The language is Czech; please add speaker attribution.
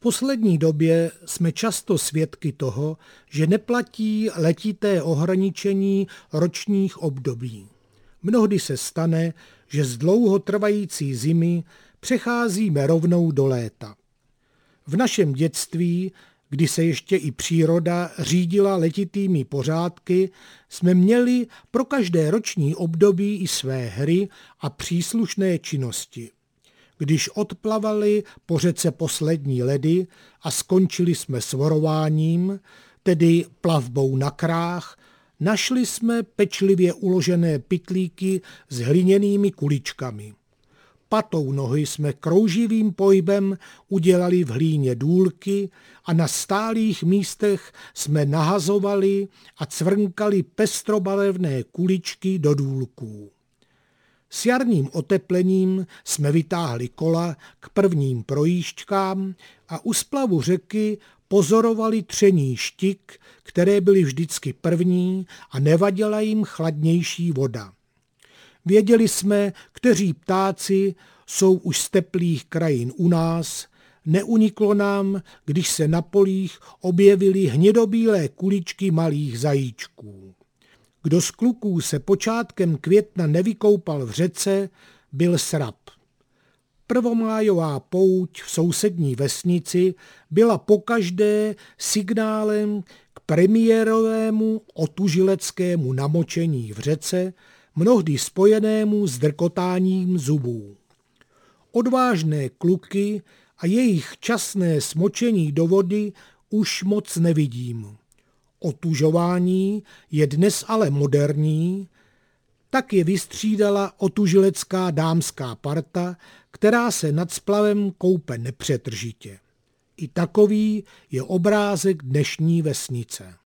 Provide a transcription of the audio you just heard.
Speaker 1: poslední době jsme často svědky toho, že neplatí letité ohraničení ročních období. Mnohdy se stane, že z dlouhotrvající zimy přecházíme rovnou do léta. V našem dětství, kdy se ještě i příroda řídila letitými pořádky, jsme měli pro každé roční období i své hry a příslušné činnosti. Když odplavali po řece poslední ledy a skončili jsme svorováním, tedy plavbou na kráh, našli jsme pečlivě uložené pitlíky s hliněnými kuličkami. Patou nohy jsme krouživým pohybem udělali v hlíně důlky a na stálých místech jsme nahazovali a cvrnkali pestrobarevné kuličky do důlků. S jarním oteplením jsme vytáhli kola k prvním projížďkám a u splavu řeky pozorovali tření štik, které byly vždycky první a nevadila jim chladnější voda. Věděli jsme, kteří ptáci jsou už z teplých krajin u nás, neuniklo nám, když se na polích objevily hnědobílé kuličky malých zajíčků. Kdo z kluků se počátkem května nevykoupal v řece, byl srab. Prvomájová pouť v sousední vesnici byla pokaždé signálem k premiérovému otužileckému namočení v řece, mnohdy spojenému s drkotáním zubů. Odvážné kluky a jejich časné smočení do vody už moc nevidím. Otužování je dnes ale moderní, tak je vystřídala otužilecká dámská parta, která se nad splavem koupe nepřetržitě. I takový je obrázek dnešní vesnice.